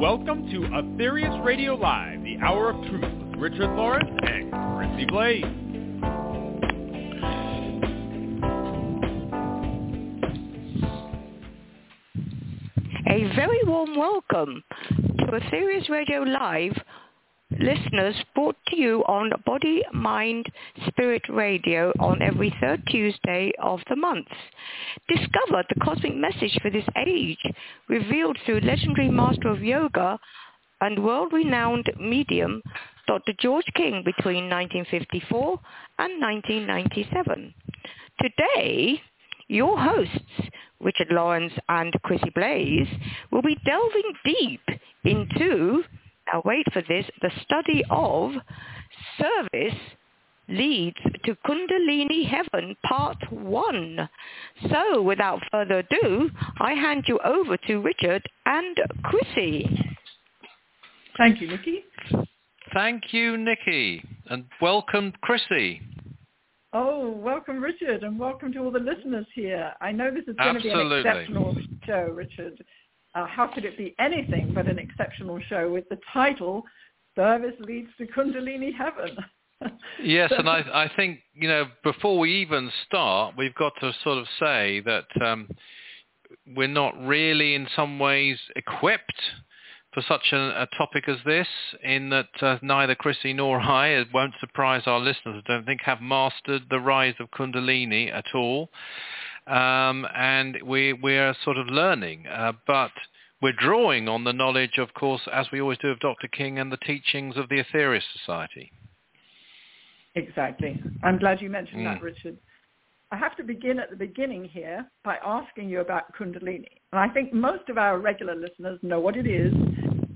Welcome to Aetherius Radio Live, the Hour of Truth with Richard Lawrence and Chrissy Blaze. A very warm welcome to Aetherius Radio Live listeners brought to you on Body, Mind, Spirit Radio on every third Tuesday of the month. Discover the cosmic message for this age revealed through legendary master of yoga and world-renowned medium Dr. George King between 1954 and 1997. Today, your hosts, Richard Lawrence and Chrissy Blaze, will be delving deep into now wait for this, the study of service leads to Kundalini Heaven Part 1. So without further ado, I hand you over to Richard and Chrissy. Thank you, Nikki. Thank you, Nikki. And welcome, Chrissy. Oh, welcome, Richard, and welcome to all the listeners here. I know this is going Absolutely. to be an exceptional show, Richard uh, how could it be anything but an exceptional show with the title Service Leads to Kundalini Heaven? yes, and I, I think, you know, before we even start, we've got to sort of say that um, we're not really in some ways equipped for such a, a topic as this in that uh, neither Chrissy nor I, it won't surprise our listeners, I don't think, have mastered the rise of Kundalini at all um, and we we're sort of learning, uh, but we're drawing on the knowledge, of course, as we always do, of Dr. King and the teachings of the Aetherius Society. Exactly. I'm glad you mentioned mm. that, Richard. I have to begin at the beginning here by asking you about Kundalini. And I think most of our regular listeners know what it is,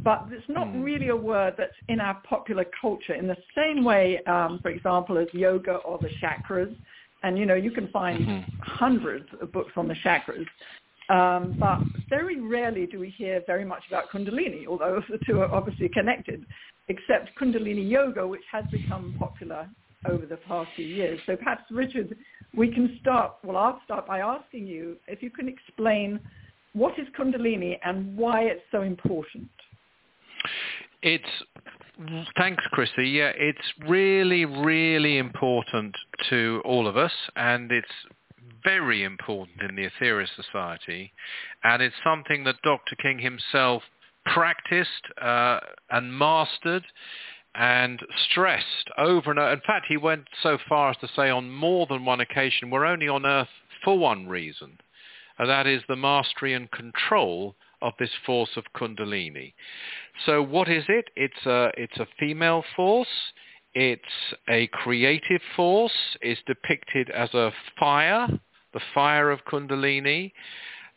but it's not mm. really a word that's in our popular culture in the same way, um, for example, as yoga or the chakras and you know you can find mm-hmm. hundreds of books on the chakras. Um, but very rarely do we hear very much about Kundalini, although the two are obviously connected, except Kundalini Yoga, which has become popular over the past few years. So perhaps, Richard, we can start, well, I'll start by asking you if you can explain what is Kundalini and why it's so important. It's Thanks, Chrissy. Yeah, it's really, really important to all of us, and it's very important in the Aetherius Society, and it's something that Dr. King himself practiced uh, and mastered and stressed over and over. In fact, he went so far as to say on more than one occasion, we're only on earth for one reason, and that is the mastery and control of this force of Kundalini. So what is it? It's a, it's a female force. It's a creative force. It's depicted as a fire, the fire of Kundalini.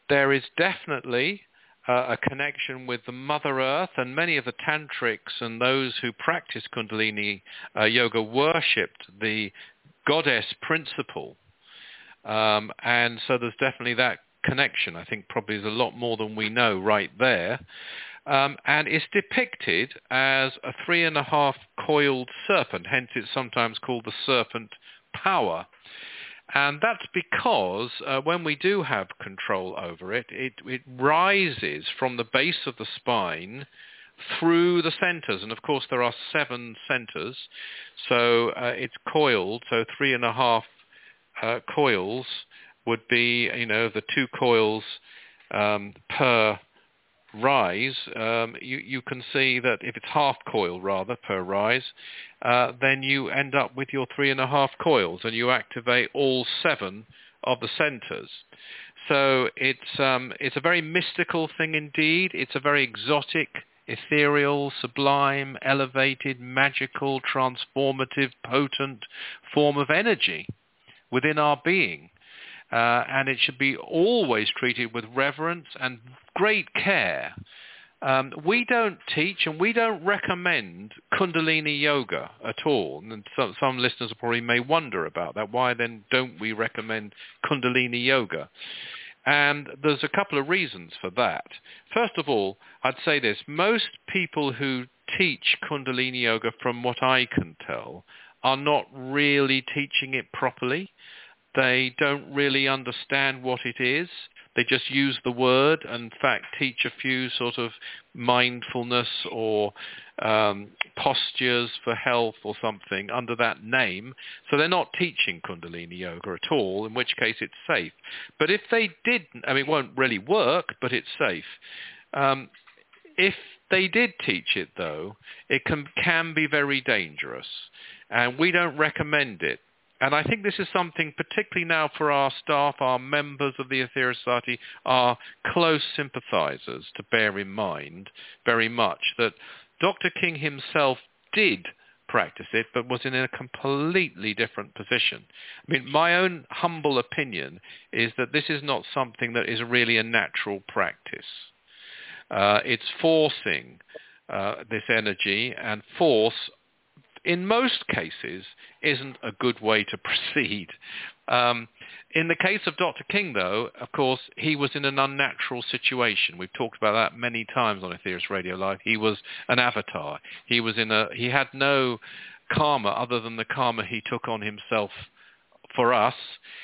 There is definitely uh, a connection with the Mother Earth, and many of the tantrics and those who practice Kundalini uh, yoga worshipped the goddess principle. Um, and so there's definitely that connection. I think probably is a lot more than we know right there. Um, and it's depicted as a three and a half coiled serpent, hence it's sometimes called the serpent power. And that's because uh, when we do have control over it, it, it rises from the base of the spine through the centers. And of course there are seven centers. So uh, it's coiled, so three and a half uh, coils would be, you know, the two coils um, per rise, um, you, you can see that if it's half coil rather per rise, uh, then you end up with your three and a half coils and you activate all seven of the centers. So it's, um, it's a very mystical thing indeed. It's a very exotic, ethereal, sublime, elevated, magical, transformative, potent form of energy within our being uh, and it should be always treated with reverence and great care. Um, we don't teach and we don't recommend Kundalini yoga at all. And some, some listeners probably may wonder about that. Why then don't we recommend Kundalini yoga? And there's a couple of reasons for that. First of all, I'd say this. Most people who teach Kundalini yoga, from what I can tell, are not really teaching it properly. They don't really understand what it is. they just use the word and in fact teach a few sort of mindfulness or um, postures for health or something under that name. So they're not teaching Kundalini Yoga at all, in which case it's safe. But if they did, I mean, it won't really work, but it's safe. Um, if they did teach it, though, it can, can be very dangerous. And we don't recommend it and I think this is something particularly now for our staff, our members of the Aetherius Society, our close sympathizers to bear in mind very much that Dr. King himself did practice it, but was in a completely different position. I mean, my own humble opinion is that this is not something that is really a natural practice. Uh, it's forcing uh, this energy, and force in most cases isn't a good way to proceed. Um, in the case of Dr. King, though, of course, he was in an unnatural situation. We've talked about that many times on Aetherius Radio Live. He was an avatar. He was in a. He had no karma other than the karma he took on himself for us.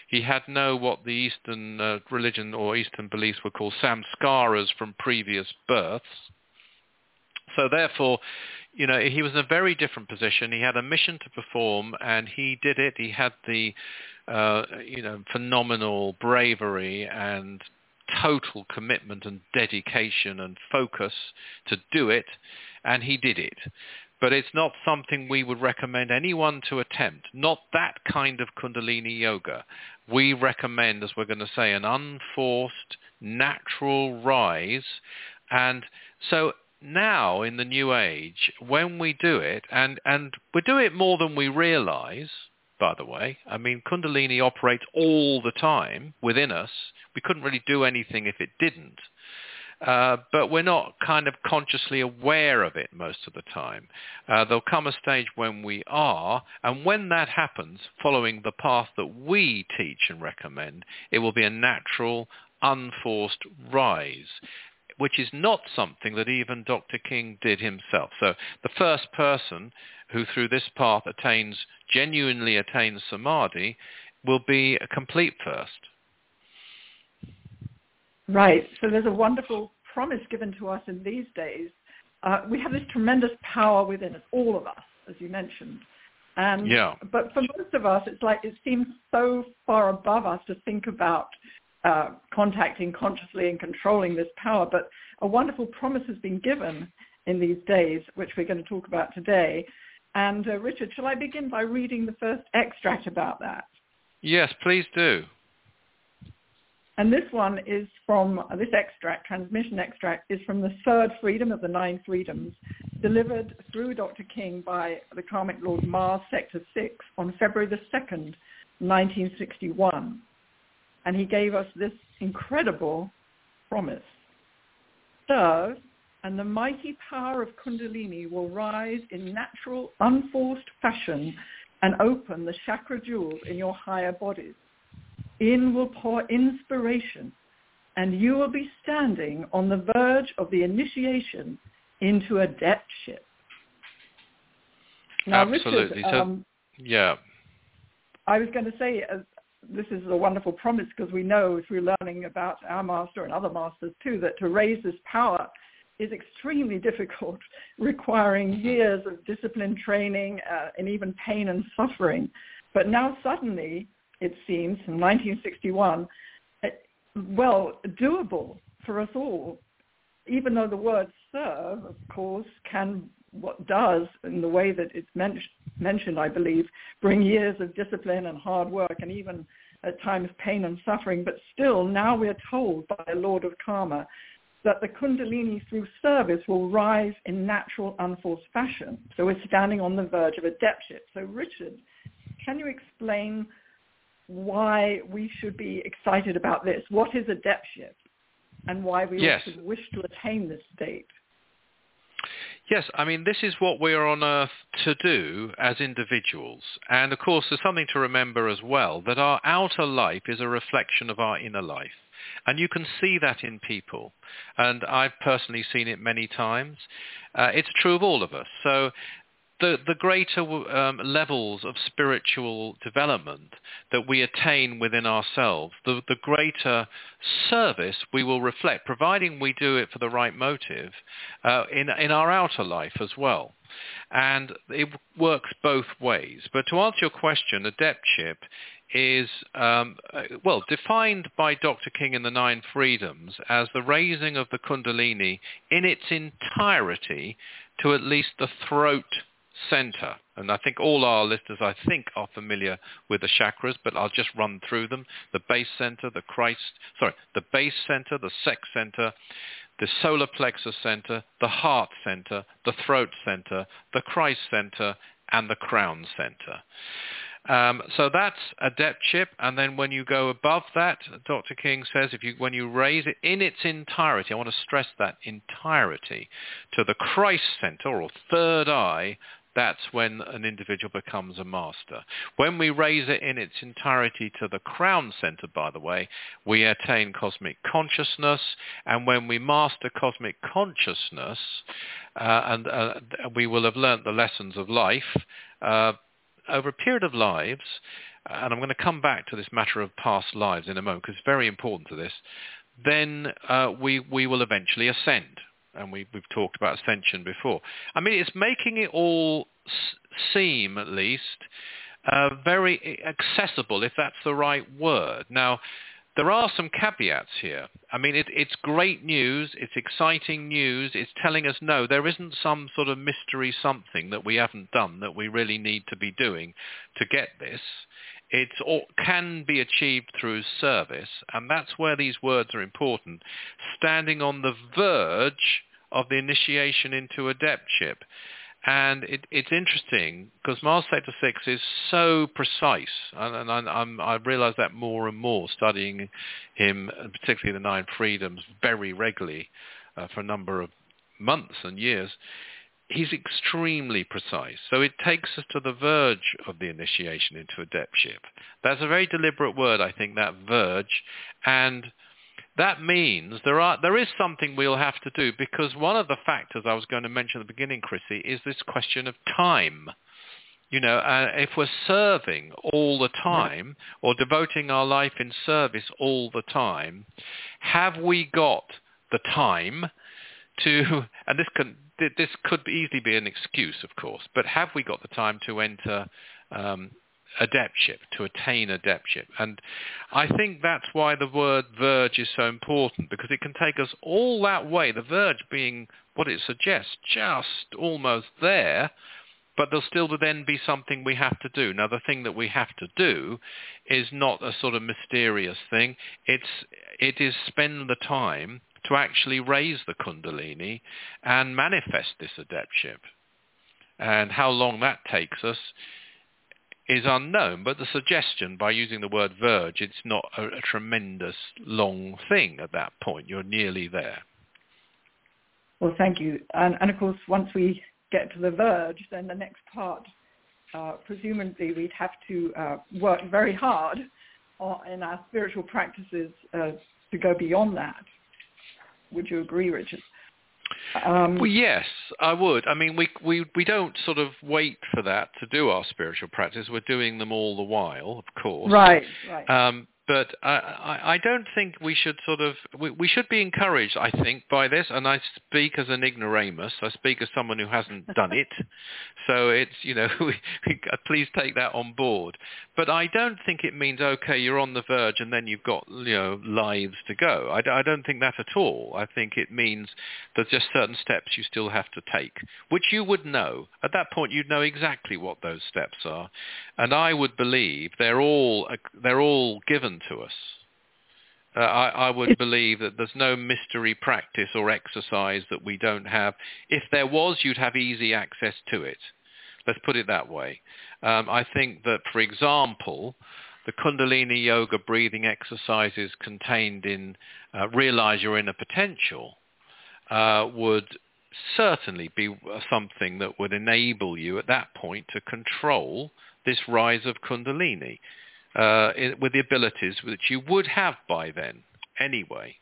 He had no what the Eastern uh, religion or Eastern beliefs were called samskaras from previous births. So therefore, you know, he was in a very different position. He had a mission to perform, and he did it. He had the, uh, you know, phenomenal bravery and total commitment and dedication and focus to do it, and he did it. But it's not something we would recommend anyone to attempt. Not that kind of Kundalini yoga. We recommend, as we're going to say, an unforced, natural rise. And so now in the new age, when we do it, and, and we do it more than we realize, by the way. I mean, Kundalini operates all the time within us. We couldn't really do anything if it didn't. Uh, but we're not kind of consciously aware of it most of the time. Uh, there'll come a stage when we are, and when that happens, following the path that we teach and recommend, it will be a natural, unforced rise which is not something that even Dr. King did himself. So the first person who through this path attains, genuinely attains samadhi, will be a complete first. Right. So there's a wonderful promise given to us in these days. Uh, we have this tremendous power within us, all of us, as you mentioned. And, yeah. But for most of us, it's like it seems so far above us to think about uh, contacting consciously and controlling this power. But a wonderful promise has been given in these days, which we're going to talk about today. And uh, Richard, shall I begin by reading the first extract about that? Yes, please do. And this one is from, uh, this extract, transmission extract, is from the third freedom of the nine freedoms, delivered through Dr. King by the Karmic Lord Mars, Sector 6, on February the 2nd, 1961 and he gave us this incredible promise. Serve, and the mighty power of Kundalini will rise in natural, unforced fashion and open the chakra jewels in your higher bodies. In will pour inspiration, and you will be standing on the verge of the initiation into a adeptship. Now, Absolutely. Richard, um, so, yeah. I was going to say, uh, this is a wonderful promise because we know through learning about our master and other masters too that to raise this power is extremely difficult, requiring years of discipline training uh, and even pain and suffering. But now suddenly, it seems, in 1961, it, well, doable for us all, even though the word serve, of course, can what does in the way that it's men- mentioned, I believe, bring years of discipline and hard work and even at times pain and suffering. But still, now we're told by the Lord of Karma that the Kundalini through service will rise in natural, unforced fashion. So we're standing on the verge of adeptship. So Richard, can you explain why we should be excited about this? What is adeptship and why we yes. wish to attain this state? Yes, I mean, this is what we are on earth to do as individuals. And of course, there's something to remember as well, that our outer life is a reflection of our inner life. And you can see that in people. And I've personally seen it many times. Uh, it's true of all of us. So the, the greater um, levels of spiritual development that we attain within ourselves, the, the greater service we will reflect, providing we do it for the right motive, uh, in, in our outer life as well. And it works both ways. But to answer your question, adeptship is, um, uh, well, defined by Dr. King in the Nine Freedoms as the raising of the Kundalini in its entirety to at least the throat center. And I think all our listeners, I think, are familiar with the chakras, but I'll just run through them. The base center, the Christ, sorry, the base center, the sex center, the solar plexus center, the heart center, the throat center, the Christ center, and the crown center. Um, so that's adeptship, and then when you go above that, Dr. King says, if you when you raise it in its entirety, I want to stress that entirety, to the Christ center or third eye, that's when an individual becomes a master. When we raise it in its entirety to the crown center, by the way, we attain cosmic consciousness, and when we master cosmic consciousness, uh, and uh, we will have learnt the lessons of life, uh, over a period of lives, and I'm going to come back to this matter of past lives in a moment because it's very important to this, then uh, we, we will eventually ascend. And we, we've talked about ascension before. I mean, it's making it all seem, at least, uh, very accessible, if that's the right word. Now, there are some caveats here. I mean, it, it's great news. It's exciting news. It's telling us, no, there isn't some sort of mystery something that we haven't done that we really need to be doing to get this. It can be achieved through service, and that's where these words are important. Standing on the verge of the initiation into adeptship. And it, it's interesting because Mars Sector 6 is so precise, and, and I, I realise that more and more studying him, particularly the Nine Freedoms, very regularly uh, for a number of months and years. He's extremely precise. So it takes us to the verge of the initiation into adeptship. That's a very deliberate word, I think, that verge. And that means there are there is something we'll have to do because one of the factors I was going to mention at the beginning, Chrissy, is this question of time. You know, uh, if we're serving all the time or devoting our life in service all the time, have we got the time to? And this can this could easily be an excuse, of course, but have we got the time to enter um, adeptship, to attain adeptship. And I think that's why the word verge is so important, because it can take us all that way, the verge being what it suggests, just almost there, but there'll still then be something we have to do. Now, the thing that we have to do is not a sort of mysterious thing. It's, it is spend the time to actually raise the kundalini and manifest this adeptship. And how long that takes us is unknown, but the suggestion by using the word verge, it's not a, a tremendous long thing at that point. You're nearly there. Well, thank you. And, and of course, once we get to the verge, then the next part, uh, presumably we'd have to uh, work very hard on, in our spiritual practices uh, to go beyond that. Would you agree, Richard? Um, well, yes, I would. I mean, we we we don't sort of wait for that to do our spiritual practice. We're doing them all the while, of course. Right. Right. Um, but I, I, I don't think we should sort of we, we should be encouraged. I think by this, and I speak as an ignoramus. I speak as someone who hasn't done it, so it's you know please take that on board. But I don't think it means okay, you're on the verge, and then you've got you know lives to go. I, I don't think that at all. I think it means there's just certain steps you still have to take, which you would know at that point. You'd know exactly what those steps are, and I would believe they're all they're all given to us. Uh, I, I, would believe that there's no mystery practice or exercise that we don't have. If there was, you'd have easy access to it. Let's put it that way. Um, I think that, for example, the Kundalini Yoga breathing exercises contained in uh, Realize Your Inner Potential uh, would certainly be something that would enable you at that point to control this rise of Kundalini uh, with the abilities which you would have by then anyway.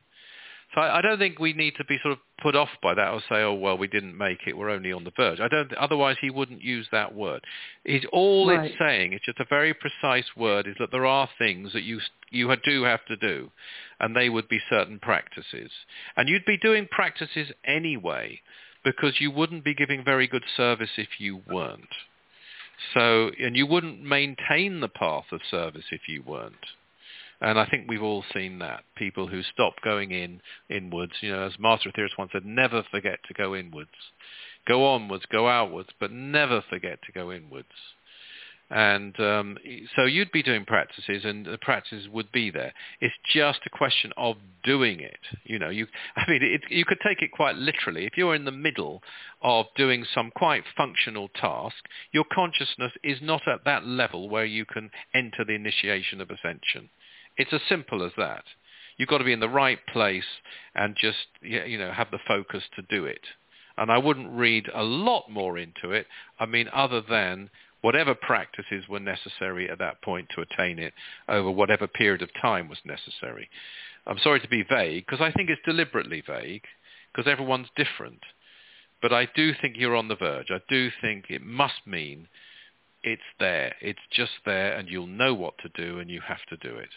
So I, I don't think we need to be sort of put off by that or say, oh well, we didn't make it, we're only on the verge. I don't. Otherwise, he wouldn't use that word. It's all Right. it's saying. It's just a very precise word. Is that there are things that you you do have to do, and they would be certain practices, and you'd be doing practices anyway, because you wouldn't be giving very good service if you weren't. So, and you wouldn't maintain the path of service if you weren't. And I think we've all seen that. People who stop going in inwards, you know, as Master Aetherius once said, never forget to go inwards. Go onwards, go outwards, but never forget to go inwards. And um, so you'd be doing practices, and the practices would be there. It's just a question of doing it. You know, you. I mean, it, you could take it quite literally. If you're in the middle of doing some quite functional task, your consciousness is not at that level where you can enter the initiation of ascension. It's as simple as that. You've got to be in the right place and just you know have the focus to do it. And I wouldn't read a lot more into it. I mean, other than whatever practices were necessary at that point to attain it over whatever period of time was necessary. I'm sorry to be vague because I think it's deliberately vague because everyone's different. But I do think you're on the verge. I do think it must mean it's there. It's just there and you'll know what to do and you have to do it.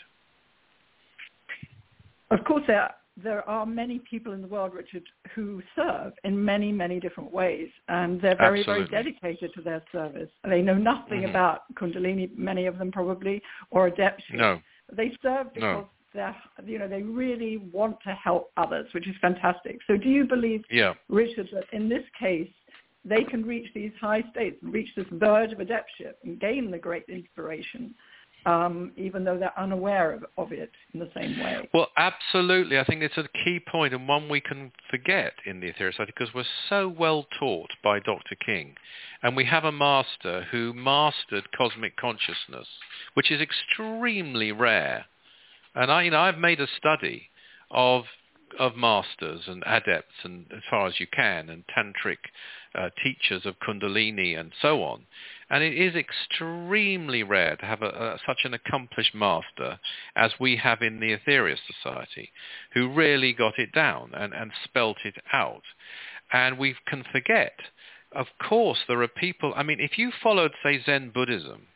Of course, there there are many people in the world, Richard, who serve in many, many different ways, and they're very, Absolutely. very dedicated to their service. They know nothing Mhm. about Kundalini, many of them probably, or adeption. No. They serve because No. they're, you know, they really want to help others, which is fantastic. So, do you believe, Yeah. Richard, that in this case, they can reach these high states, reach this verge of adeptship, and gain the great inspiration, um, even though they're unaware of, of it in the same way? Well, absolutely. I think it's a key point and one we can forget in the Aetherius Society because we're so well taught by Dr. King. And we have a master who mastered cosmic consciousness, which is extremely rare. And I, you know, I've made a study of of masters and adepts and as far as you can and tantric uh, teachers of kundalini and so on and it is extremely rare to have a, a, such an accomplished master as we have in the Aetherius Society, who really got it down and, and spelt it out. And we can forget, of course, there are people, I mean, if you followed, say, Zen Buddhism,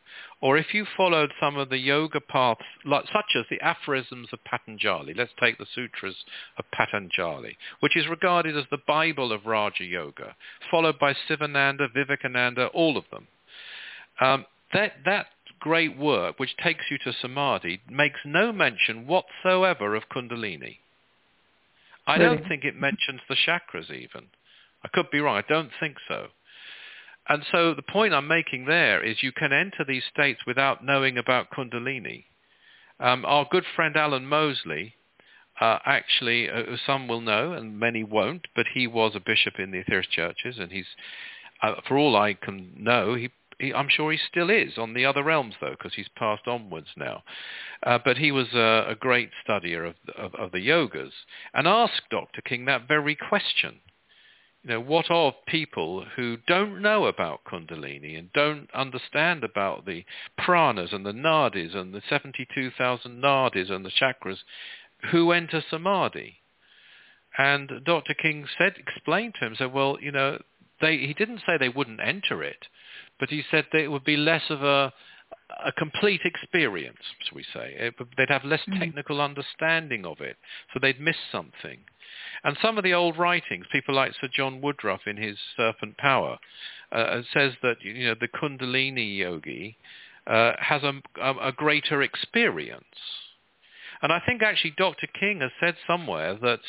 or if you followed some of the yoga paths, like, such as the aphorisms of Patanjali, let's take the sutras of Patanjali, which is regarded as the Bible of Raja Yoga, followed by Sivananda, Vivekananda, all of them. Um, that, that great work, which takes you to Samadhi, makes no mention whatsoever of Kundalini. I Really? don't think it mentions the chakras even. I could be wrong. I don't think so. And so the point I'm making there is you can enter these states without knowing about Kundalini. Um, our good friend Alan Mosley, uh, actually, uh, some will know and many won't, but he was a bishop in the Aetherius churches, and he's, uh, for all I can know, he, he, I'm sure he still is on the other realms though, because he's passed onwards now. Uh, but he was a, a great studier of, of, of the yogas, and asked Dr. King that very question you know, what of people who don't know about Kundalini and don't understand about the pranas and the nadis and the 72,000 nadis and the chakras who enter samadhi? And Dr. King said, explained to him, said, well, you know, they, he didn't say they wouldn't enter it, but he said that it would be less of a, a complete experience, shall we say. It, they'd have less Mhm. technical understanding of it, so they'd miss something. And some of the old writings, people like Sir John Woodroffe in his Serpent Power, uh, says that you know the Kundalini yogi uh, has a, a, a greater experience. And I think actually Dr. King has said somewhere that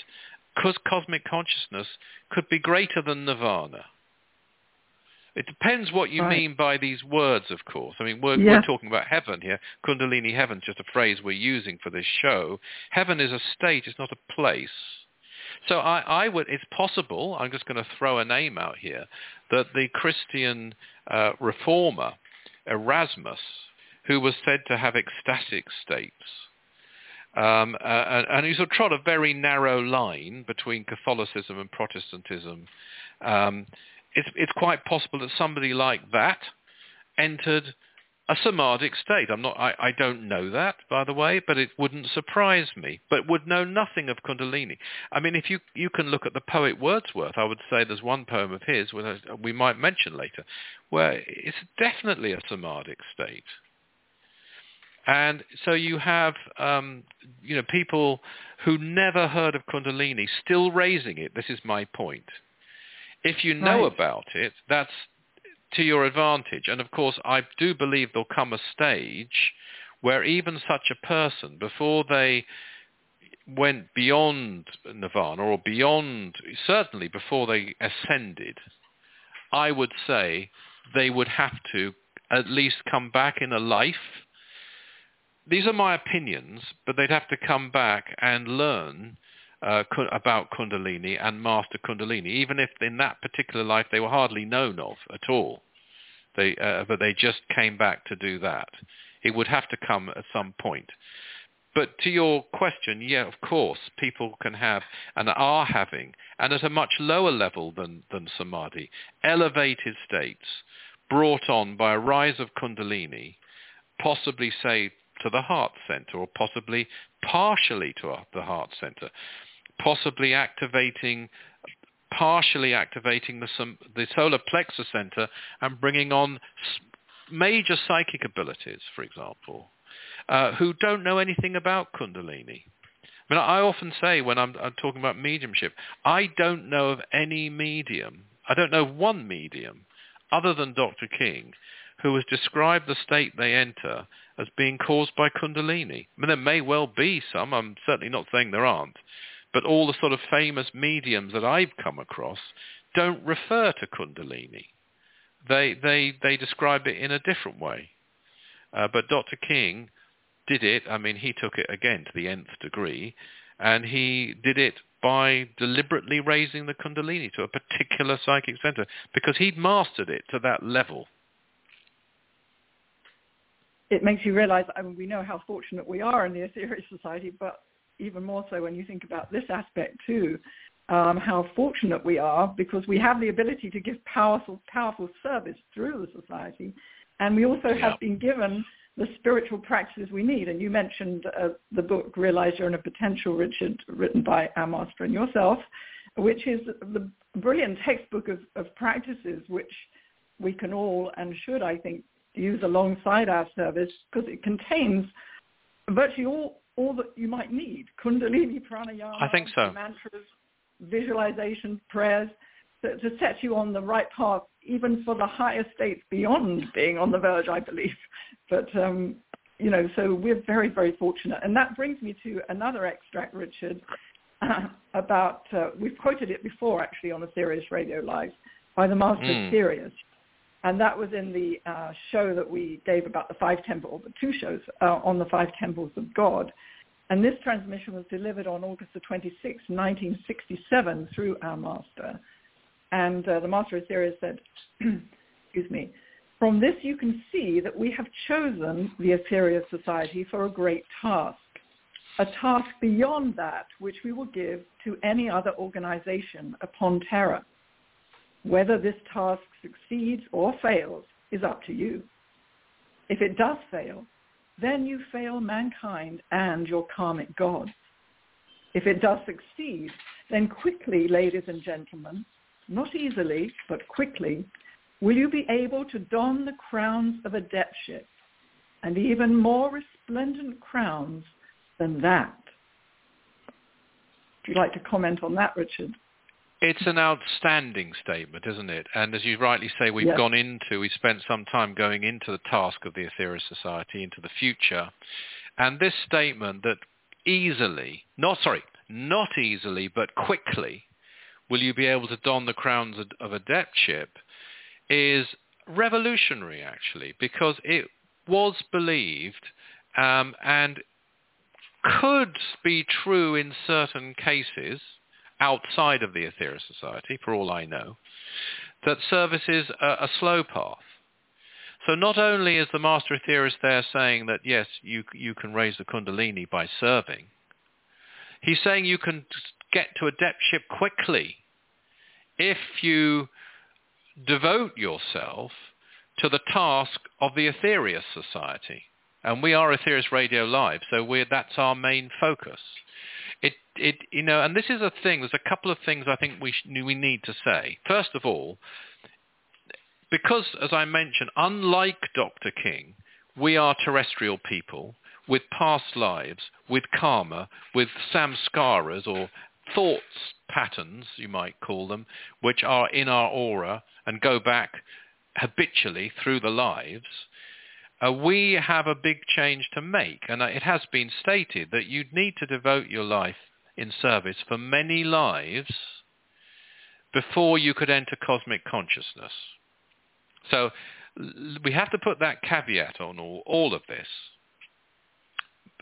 cos- cosmic consciousness could be greater than nirvana. It depends what you Right. mean by these words, of course. I mean, we're, Yeah. we're talking about heaven here. Kundalini heaven is just a phrase we're using for this show. Heaven is a state, it's not a place. So I, I would, it's possible, I'm just going to throw a name out here, that the Christian uh, reformer, Erasmus, who was said to have ecstatic states, um, uh, and, and he sort of trod a very narrow line between Catholicism and Protestantism. Um, it's, it's quite possible that somebody like that entered a samadhic state. I'm not. I, I don't know that, by the way, but it wouldn't surprise me. But would know nothing of Kundalini. I mean, if you you can look at the poet Wordsworth, I would say there's one poem of his, which we might mention later, where it's definitely a samadhic state. And so you have, um, you know, people who never heard of Kundalini still raising it. This is my point. If you know right. about it, that's to your advantage. And of course, I do believe there'll come a stage where even such a person, before they went beyond nirvana or beyond, certainly before they ascended, I would say they would have to at least come back in a life. These are my opinions, but they'd have to come back and learn uh, about Kundalini and master Kundalini, even if in that particular life they were hardly known of at all. They, uh, but they just came back to do that. It would have to come at some point. But to your question, yeah, of course, people can have and are having, and at a much lower level than, than samadhi, elevated states brought on by a rise of kundalini, possibly, say, to the heart center, or possibly partially to the heart center, possibly activating partially activating the, the solar plexus center and bringing on major psychic abilities, for example, uh, who don't know anything about Kundalini. I mean, I often say when I'm, I'm talking about mediumship, I don't know of any medium, I don't know of one medium, other than Dr. King, who has described the state they enter as being caused by Kundalini. I mean, there may well be some. I'm certainly not saying there aren't. But all the sort of famous mediums that I've come across don't refer to Kundalini. They, they, they describe it in a different way. Uh, but Dr. King did it, I mean, he took it again to the nth degree, and he did it by deliberately raising the Kundalini to a particular psychic center because he'd mastered it to that level. It makes you realize, I mean, we know how fortunate we are in the Aetherius Society, but even more so when you think about this aspect too, um, how fortunate we are because we have the ability to give powerful, powerful service through the society. And we also have been given the spiritual practices we need. And you mentioned uh, the book Realize Your Inner Potential, Richard, written by our master and yourself, which is the brilliant textbook of, of practices which we can all and should, I think, use alongside our service because it contains virtually all, all that you might need. Kundalini pranayama, I think so. mantras, visualization, prayers, to, to set you on the right path, even for the higher states beyond being on the verge, I believe. But, um, you know, so we're very, very fortunate. And that brings me to another extract, Richard, uh, about, uh, we've quoted it before, actually, on Aetherius Radio Live, by the Master mm. Aetherius and that was in the uh, show that we gave about the five temples, the two shows uh, on the five temples of God. And this transmission was delivered on August the 26th, 1967, through our master. And uh, the master Aetherius said, excuse me, from this you can see that we have chosen the Aetherius Society for a great task, a task beyond that which we will give to any other organization upon Terra. Whether this task succeeds or fails is up to you. If it does fail, then you fail mankind and your karmic gods. If it does succeed, then quickly, ladies and gentlemen, not easily, but quickly, will you be able to don the crowns of adeptship and even more resplendent crowns than that. Would you like to comment on that, Richard? It's an outstanding statement, isn't it? And as you rightly say, we've gone into, we spent some time going into the task of the Aetherius Society, into the future. And this statement that easily, not sorry, not easily, but quickly, will you be able to don the crowns of adeptship is revolutionary, actually, because it was believed um, and could be true in certain cases, outside of the Aetherius Society, for all I know, that service is a, a slow path. So not only is the Master Aetherius there saying that, yes, you, you can raise the Kundalini by serving, he's saying you can get to adeptship quickly if you devote yourself to the task of the Aetherius Society. And we are Aetherius Radio Live, so we're, that's our main focus. It, it, you know, and this is a thing. There's a couple of things I think we sh- we need to say. First of all, because, as I mentioned, unlike Dr. King, we are terrestrial people with past lives, with karma, with samskaras or thoughts patterns, you might call them, which are in our aura and go back habitually through the lives, uh, we have a big change to make. And uh, it has been stated that you'd need to devote your life in service for many lives before you could enter cosmic consciousness. So we have to put that caveat on all, all of this.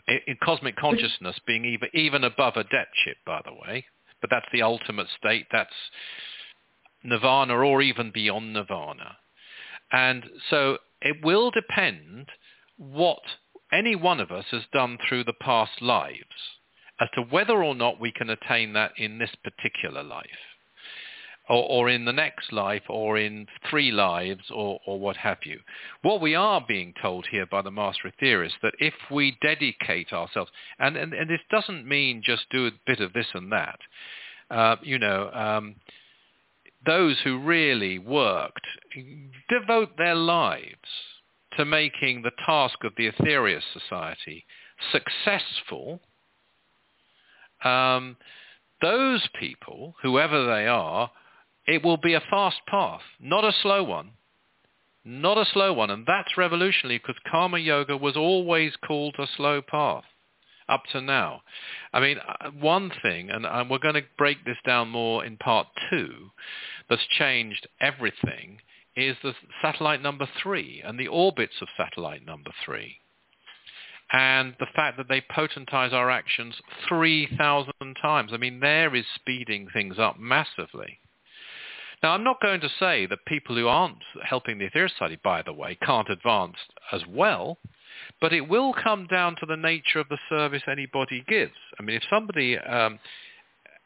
In, cosmic consciousness being even, even above adeptship, by the way, but that's the ultimate state. That's nirvana or even beyond nirvana. And so it will depend what any one of us has done through the past lives as to whether or not we can attain that in this particular life or, or in the next life or in three lives or, or what have you. What we are being told here by the Master Aetherius that if we dedicate ourselves, and, and, and this doesn't mean just do a bit of this and that, uh, you know, um, those who really worked devote their lives to making the task of the Aetherius Society successful, um, those people, whoever they are, it will be a fast path, not a slow one. Not a slow one. And that's revolutionary because Karma Yoga was always called a slow path up to now. I mean, uh, one thing, and we're going to break this down more in part two, that's changed everything is the satellite number three and the orbits of satellite number three. And the fact that they potentize our actions 3,000 times. I mean, there is speeding things up massively. Now, I'm not going to say that people who aren't helping the Aetherius Society, by the way, can't advance as well, but it will come down to the nature of the service anybody gives. I mean, if somebody um,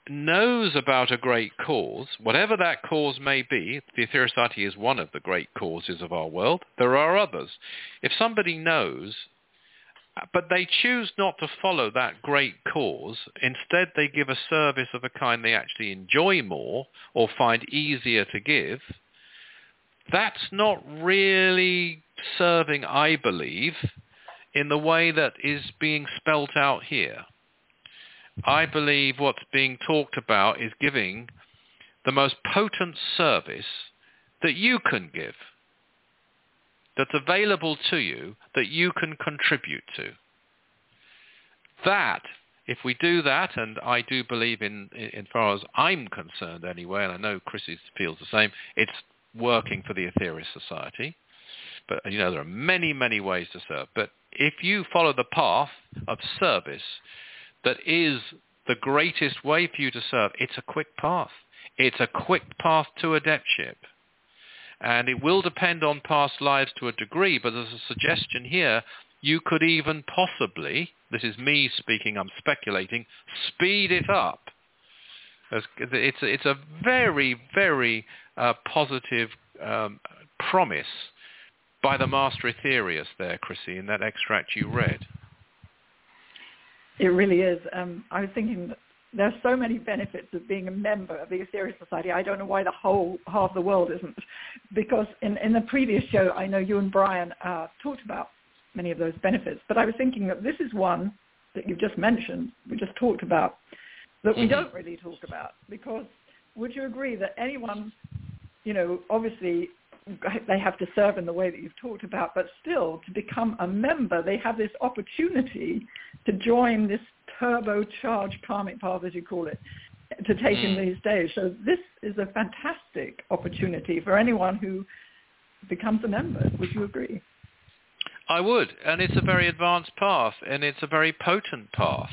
knows about a great cause, whatever that cause may be, the Aetherius is one of the great causes of our world. There are others. If somebody knows but they choose not to follow that great cause. Instead, they give a service of a kind they actually enjoy more or find easier to give. That's not really serving, I believe, in the way that is being spelt out here. I believe what's being talked about is giving the most potent service that you can give that's available to you that you can contribute to. That, if we do that, and I do believe in, in, far as I'm concerned anyway, and I know Chrissy feels the same, it's working for the Aetherius Society. But, you know, there are many, many ways to serve. But if you follow the path of service that is the greatest way for you to serve, it's a quick path. It's a quick path to adeptship. And it will depend on past lives to a degree, but there's a suggestion here you could even possibly, this is me speaking, I'm speculating, speed it up. It's, it's a very, very uh, positive um, promise by the Master Aetherius there, Chrissy, in that extract you read. It really is. Um, I was thinking there are so many benefits of being a member of the Aetherius Society. I don't know why the whole half the world isn't, because in, in the previous show, I know you and Brian uh, talked about many of those benefits. But I was thinking that this is one that you've just mentioned, we just talked about, that we mm-hmm. don't really talk about, because would you agree that anyone, you know, obviously they have to serve in the way that you've talked about, but still to become a member, they have this opportunity to join this turbocharged karmic path, as you call it, to take mm. in these days. So this is a fantastic opportunity for anyone who becomes a member. Would you agree? I would, and it's a very advanced path, and it's a very potent path.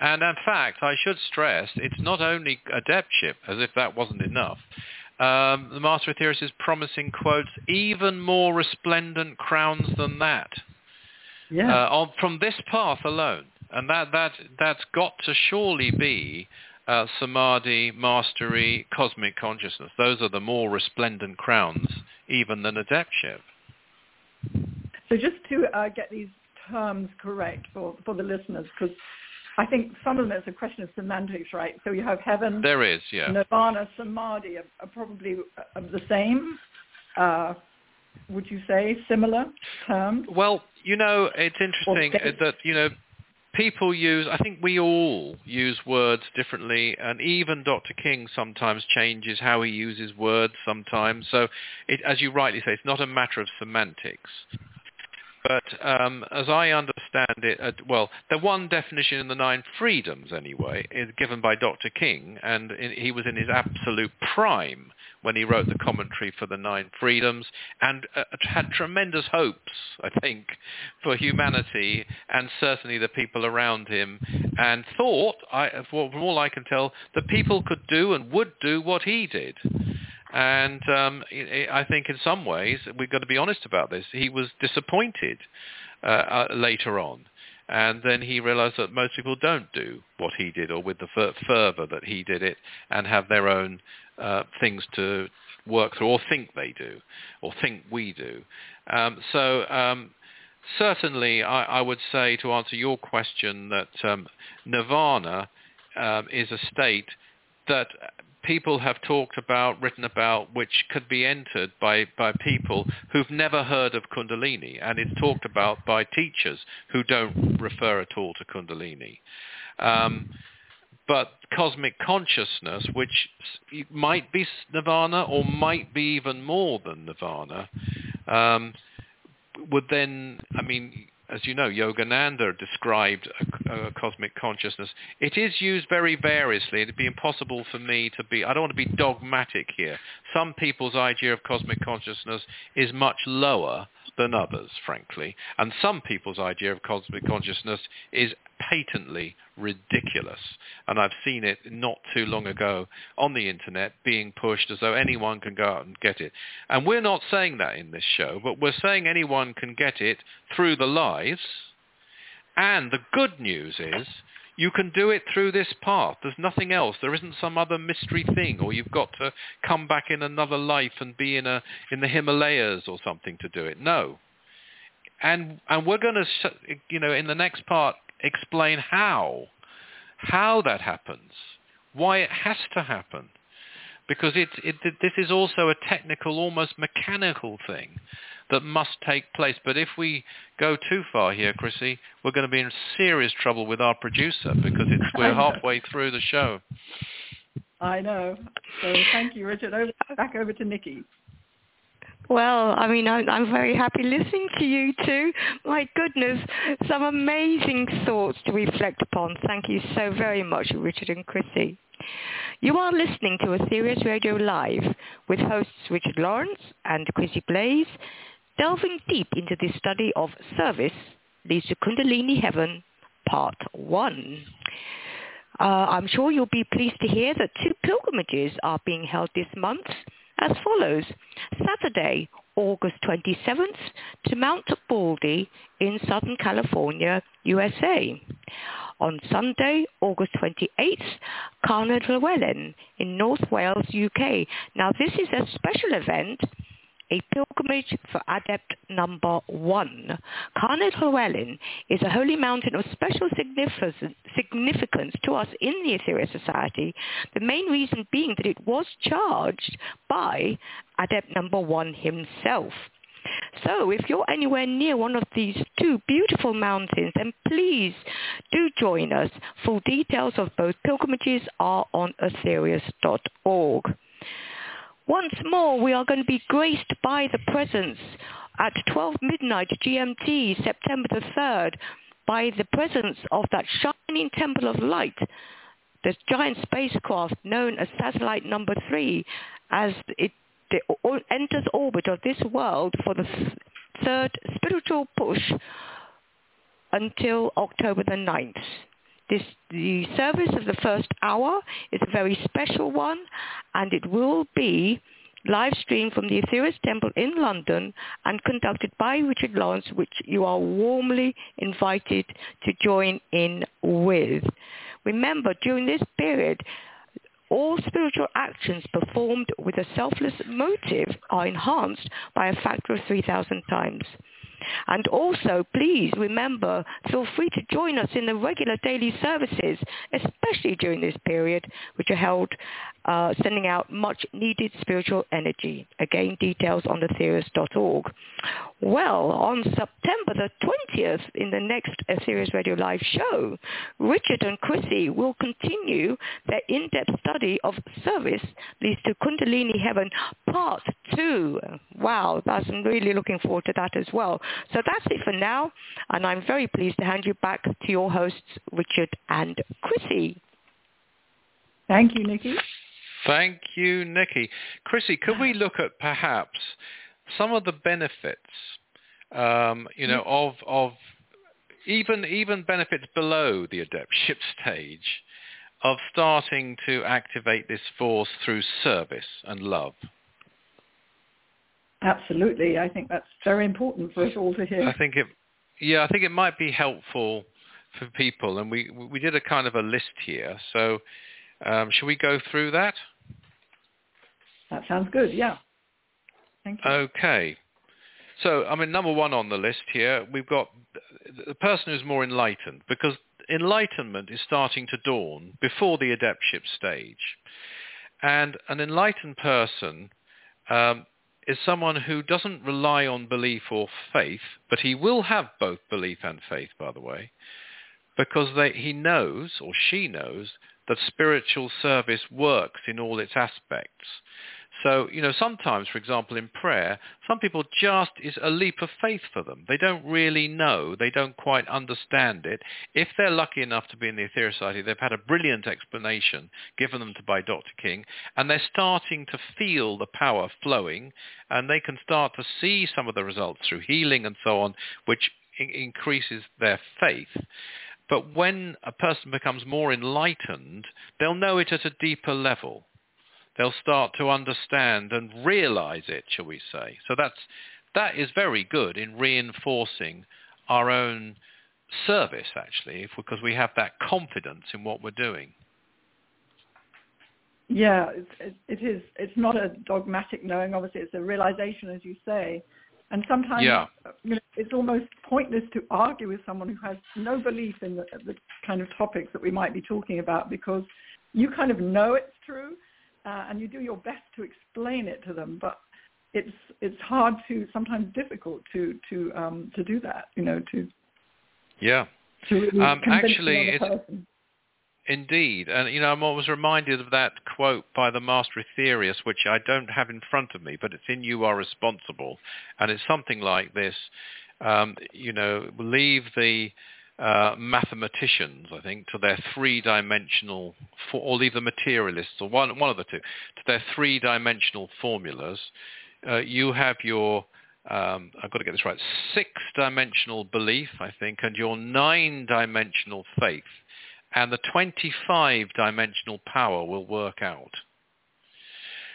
And in fact, I should stress, it's not only adeptship, as if that wasn't enough. Um, the Master Aetherius is promising, quotes, even more resplendent crowns than that. Yeah. Uh, on, from this path alone and that that that's got to surely be uh, samadhi, mastery, cosmic consciousness. Those are the more resplendent crowns even than adeptship. So just to uh, get these terms correct for, for the listeners, because I think some of them is a question of semantics, right? So you have heaven. There is, yeah. Nirvana, samadhi are, are probably uh, the same. Uh, would you say similar terms? Well, you know, it's interesting that you know people use, I think we all use words differently, and even Dr. King sometimes changes how he uses words sometimes. So, it, as you rightly say, it's not a matter of semantics. But um, as I understand it, uh, well, the one definition in the Nine Freedoms, anyway, is given by Dr. King, and in, he was in his absolute prime when he wrote the commentary for the Nine Freedoms, and uh, had tremendous hopes, I think, for humanity and certainly the people around him, and thought, I, from all I can tell, that people could do and would do what he did. And um, I think in some ways, we've got to be honest about this, he was disappointed uh, uh, later on. And then he realized that most people don't do what he did or with the fer- fervor that he did it and have their own uh, things to work through or think they do or think we do. Um, so um, certainly I, I, would say to answer your question that um, nirvana um, is a state that people have talked about, written about, which could be entered by, by people who've never heard of Kundalini, and it's talked about by teachers who don't refer at all to Kundalini. Um, but cosmic consciousness, which might be nirvana or might be even more than nirvana, um, would then, I mean, as you know, Yogananda described a, a, cosmic consciousness. It is used very variously. It'd be impossible for me to be, I don't want to be dogmatic here. Some people's idea of cosmic consciousness is much lower than others, frankly. And some people's idea of cosmic consciousness is patently ridiculous. And I've seen it not too long ago on the internet being pushed as though anyone can go out and get it. And we're not saying that in this show, but we're saying anyone can get it through the lives. And the good news is you can do it through this path. There's nothing else. There isn't some other mystery thing, or you've got to come back in another life and be in a in the Himalayas or something to do it. No. And and we're going to, you know, in the next part, explain how, how that happens, why it has to happen, because it, it this is also a technical, almost mechanical thing that must take place. But if we go too far here, Chrissy, we're going to be in serious trouble with our producer because it's, we're halfway through the show. I know. So thank you, Richard. Over, back over to Nikki. Well, I mean, I'm, very happy listening to you too. My goodness, some amazing thoughts to reflect upon. Thank you so very much, Richard and Chrissy. You are listening to Aetherius Radio Live with hosts Richard Lawrence and Chrissy Blaze delving deep into the study of service leads to Kundalini Heaven, Part 1. Uh, I'm sure you'll be pleased to hear that two pilgrimages are being held this month as follows. Saturday, August 27th to Mount Baldy in Southern California, USA. On Sunday, August 28th, Carnedd Llywelyn in North Wales, UK. Now this is a special event a pilgrimage for adept number one. Carnedd Llywelyn is a holy mountain of special significance to us in the Aetherius Society, the main reason being that it was charged by adept number one himself. So if you're anywhere near one of these two beautiful mountains, then please do join us. Full details of both pilgrimages are on aetherius.org. Once more, we are going to be graced by the presence at 12 midnight GMT, September the 3rd, by the presence of that shining temple of light, the giant spacecraft known as satellite number three, as it enters orbit of this world for the third spiritual push until October the 9th. This, the service of the first hour is a very special one, and it will be live streamed from the Aetherius Temple in London and conducted by Richard Lawrence, which you are warmly invited to join in with. Remember, during this period, all spiritual actions performed with a selfless motive are enhanced by a factor of 3,000 times. And also, please remember, feel free to join us in the regular daily services, especially during this period, which are held uh, sending out much needed spiritual energy. Again, details on aetherius.org. Well, on September the 20th, in the next Aetherius Radio Live show, Richard and Chrissy will continue their in-depth study of service leads to Kundalini Heaven Part 2. Wow, that's, I'm really looking forward to that as well. So that's it for now, and I'm very pleased to hand you back to your hosts, Richard and Chrissy. Thank you, Nikki. Thank you, Nikki. Chrissy, could we look at perhaps some of the benefits, um, you know, of of even even benefits below the adeptship stage of starting to activate this force through service and love? Absolutely, I think that's very important for us all to hear. I think it, yeah, I think it might be helpful for people, and we we did a kind of a list here. So, um, should we go through that? That sounds good. Yeah. Thank you. Okay. So, I mean, number one on the list here, we've got the person who's more enlightened, because enlightenment is starting to dawn before the adeptship stage. And an enlightened person um, is someone who doesn't rely on belief or faith, but he will have both belief and faith, by the way, because they, he knows, or she knows, that spiritual service works in all its aspects. So, you know, sometimes, for example, in prayer, some people just is a leap of faith for them. They don't really know. They don't quite understand it. If they're lucky enough to be in the Aetherius Society, they've had a brilliant explanation given them to by Dr. King, and they're starting to feel the power flowing, and they can start to see some of the results through healing and so on, which increases their faith. But when a person becomes more enlightened, they'll know it at a deeper level they'll start to understand and realize it, shall we say. So that's, that is very good in reinforcing our own service, actually, because we have that confidence in what we're doing. Yeah, it, it is. It's not a dogmatic knowing. Obviously, it's a realization, as you say. And sometimes yeah. you know, it's almost pointless to argue with someone who has no belief in the, the kind of topics that we might be talking about because you kind of know it's true, uh, and you do your best to explain it to them, but it's it's hard to sometimes difficult to to um, to do that. You know, to yeah. To really um, actually, it's, person. Indeed, and you know, I'm always reminded of that quote by the Master Aetherius, which I don't have in front of me, but it's in "You Are Responsible," and it's something like this: um, you know, leave the uh, mathematicians, I think, to their three-dimensional, or leave the materialists, or one, one of the two, to their three-dimensional formulas. Uh, you have your, um, I've got to get this right, six-dimensional belief, I think, and your nine-dimensional faith, and the 25-dimensional power will work out.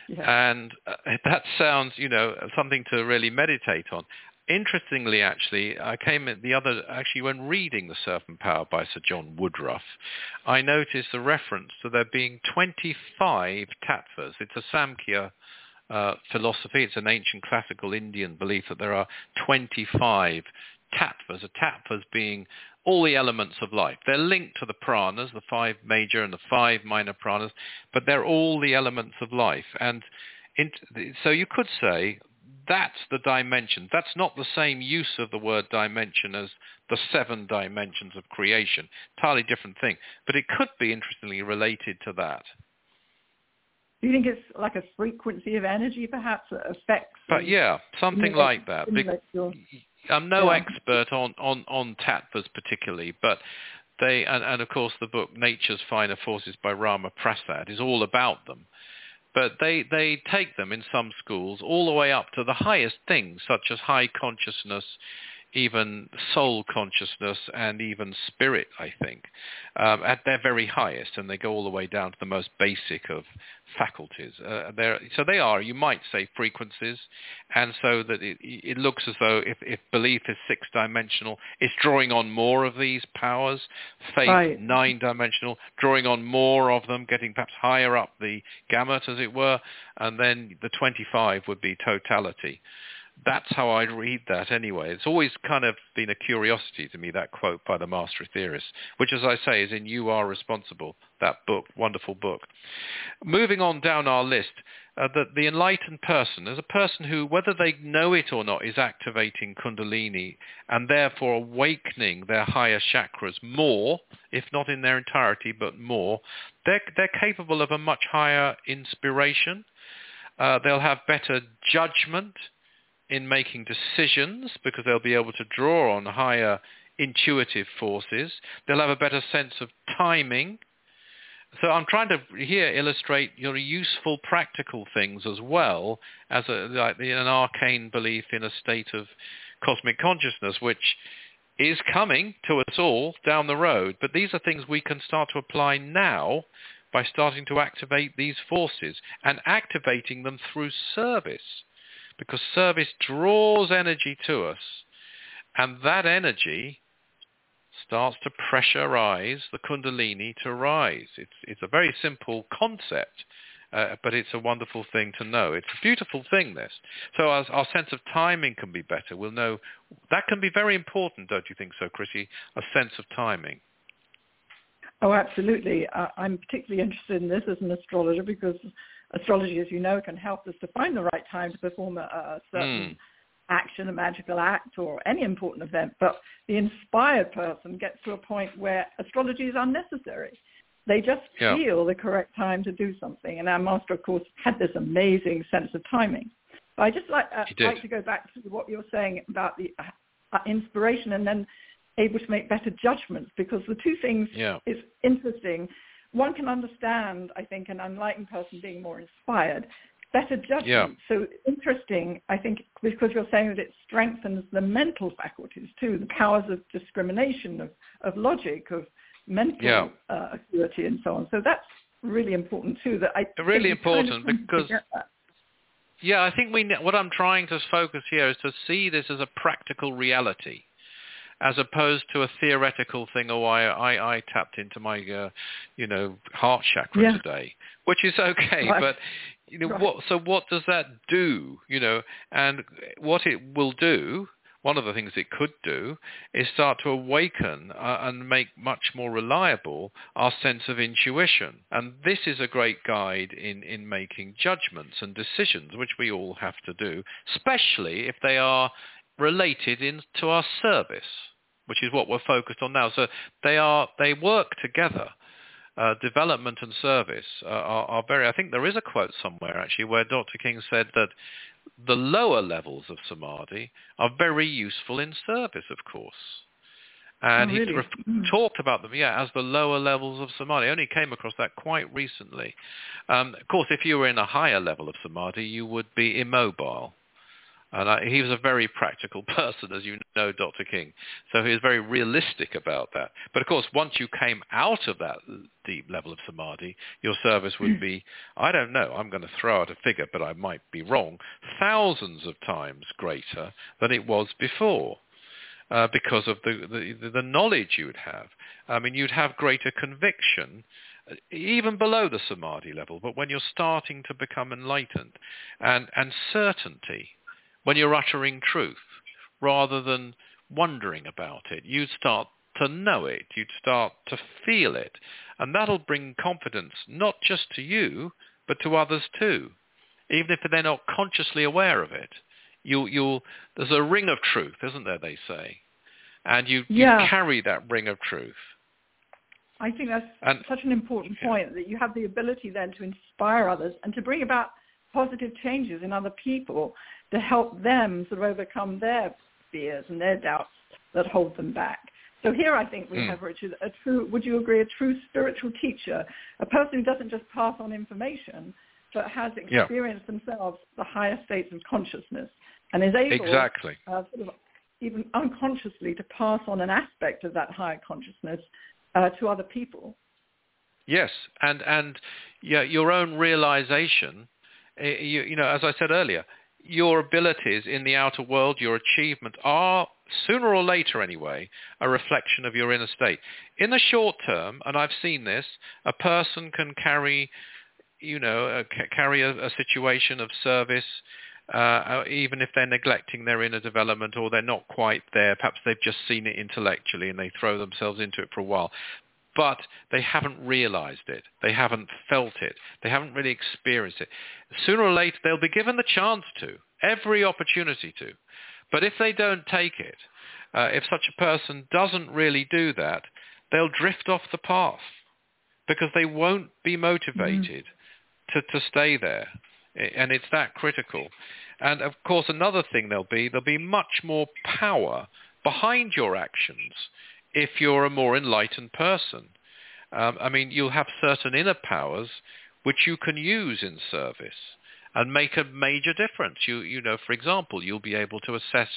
Yeah. And uh, that sounds, you know, something to really meditate on interestingly, actually, I came in the other, actually when reading The Serpent Power by Sir John Woodroffe, I noticed a reference to there being 25 tattvas. It's a Samkhya uh, philosophy. It's an ancient classical Indian belief that there are 25 tattvas, a tattvas being all the elements of life. They're linked to the pranas, the five major and the five minor pranas, but they're all the elements of life. And in, so you could say that's the dimension. That's not the same use of the word dimension as the seven dimensions of creation. Entirely different thing. But it could be interestingly related to that. Do you think it's like a frequency of energy perhaps that affects? But yeah, something like that. I'm no yeah. expert on, on, on tattvas particularly, but they, and, and of course the book Nature's Finer Forces by Rama Prasad is all about them. But they, they take them in some schools all the way up to the highest things, such as high consciousness, even soul consciousness, and even spirit, I think, um, at their very highest. And they go all the way down to the most basic of faculties. Uh, so they are, you might say, frequencies, and so that it, it looks as though if, if belief is six-dimensional, it's drawing on more of these powers. Faith, Right. nine-dimensional, drawing on more of them, getting perhaps higher up the gamut, as it were, and then the 25 would be totality. That's how I read that anyway. It's always kind of been a curiosity to me, that quote by the master Aetherius, which, as I say, is in You Are Responsible, that book, wonderful book. Moving on down our list, uh, the, the enlightened person is a person who, whether they know it or not, is activating kundalini and therefore awakening their higher chakras more, if not in their entirety, but more. They're, they're capable of a much higher inspiration. Uh, they'll have better judgment in making decisions because they'll be able to draw on higher intuitive forces. They'll have a better sense of timing. So I'm trying to here illustrate your useful practical things as well as a, like an arcane belief in a state of cosmic consciousness, which is coming to us all down the road. But these are things we can start to apply now by starting to activate these forces and activating them through service because service draws energy to us and that energy starts to pressurize the kundalini to rise. It's, it's a very simple concept, uh, but it's a wonderful thing to know. It's a beautiful thing, this. So our, our sense of timing can be better. We'll know that can be very important, don't you think so, Chrissy? A sense of timing. Oh, absolutely. I'm particularly interested in this as an astrologer because astrology, as you know, can help us to find the right time to perform a, a certain mm. action, a magical act, or any important event. But the inspired person gets to a point where astrology is unnecessary. They just yeah. feel the correct time to do something. And our master, of course, had this amazing sense of timing. But I just like, uh, like to go back to what you're saying about the uh, uh, inspiration and then able to make better judgments because the two things yeah. is interesting one can understand, I think, an enlightened person being more inspired. Better judgment. Yeah. So interesting, I think, because you're saying that it strengthens the mental faculties too, the powers of discrimination, of, of logic, of mental yeah. uh, acuity and so on. So that's really important too. That I really important kind of because yeah, I think we what I'm trying to focus here is to see this as a practical reality as opposed to a theoretical thing. Oh, I I, I tapped into my uh, you know heart chakra yeah. today, which is okay, right. but you know right. what? So what does that do? You know, and what it will do. One of the things it could do is start to awaken uh, and make much more reliable our sense of intuition. And this is a great guide in, in making judgments and decisions, which we all have to do, especially if they are related in, to our service which is what we're focused on now. So they are they work together. Uh, development and service uh, are, are, very. I think there is a quote somewhere actually where Dr. King said that the lower levels of samadhi are very useful in service, of course. And oh, really? he ref- mm. talked about them, yeah, as the lower levels of samadhi. I only came across that quite recently. Um, of course, if you were in a higher level of samadhi, you would be immobile. And I, he was a very practical person, as you know, Dr. King. So he was very realistic about that. But of course, once you came out of that deep level of samadhi, your service would be, I don't know, I'm going to throw out a figure, but I might be wrong, thousands of times greater than it was before. Uh, because of the, the, the knowledge you would have. I mean, you'd have greater conviction uh, even below the samadhi level, but when you're starting to become enlightened, and, and certainty, when you're uttering truth rather than wondering about it. You'd start to know it. You'd start to feel it. And that'll bring confidence not just to you, but to others too, even if they're not consciously aware of it. You, you'll, there's a ring of truth, isn't there, they say. And you, yeah. you carry that ring of truth. I think that's and, such an important point, yeah. that you have the ability then to inspire others and to bring about positive changes in other people to help them sort of overcome their fears and their doubts that hold them back. So here I think we mm. have, Richard, a true, would you agree, a true spiritual teacher, a person who doesn't just pass on information, but has experienced yeah. themselves the higher states of consciousness and is able, exactly. Uh, sort of even unconsciously, to pass on an aspect of that higher consciousness uh, to other people. Yes, and and yeah, your own realization. Eh, you, you know, as I said earlier, your abilities in the outer world, your achievement are, sooner or later anyway, a reflection of your inner state. In the short term, and I've seen this, a person can carry, you know, carry a, a situation of service uh, even if they're neglecting their inner development or they're not quite there. Perhaps they've just seen it intellectually and they throw themselves into it for a while. But they haven't realized it. They haven't felt it. They haven't really experienced it. Sooner or later, they'll be given the chance to, every opportunity to. But if they don't take it, uh, if such a person doesn't really do that, they'll drift off the path because they won't be motivated mm. to, to stay there. And it's that critical. And of course, another thing there'll be, there'll be much more power behind your actions if you're a more enlightened person. Um, I mean, you'll have certain inner powers which you can use in service and make a major difference. You, you know, for example, you'll be able to assess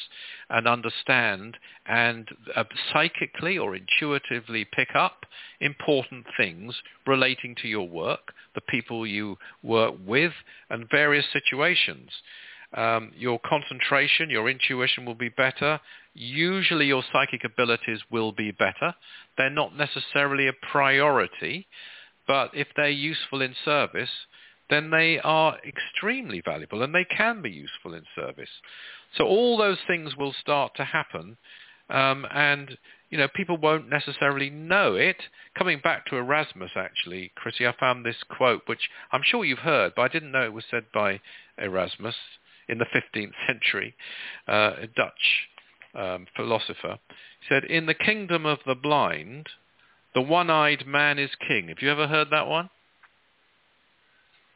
and understand and uh, psychically or intuitively pick up important things relating to your work, the people you work with, and various situations. Um, your concentration, your intuition will be better. Usually your psychic abilities will be better. They're not necessarily a priority, but if they're useful in service, then they are extremely valuable and they can be useful in service. So all those things will start to happen um, and you know people won't necessarily know it. Coming back to Erasmus actually, Chrissy, I found this quote which I'm sure you've heard, but I didn't know it was said by Erasmus in the 15th century, uh, a Dutch um, philosopher. He said, in the kingdom of the blind, the one-eyed man is king. Have you ever heard that one?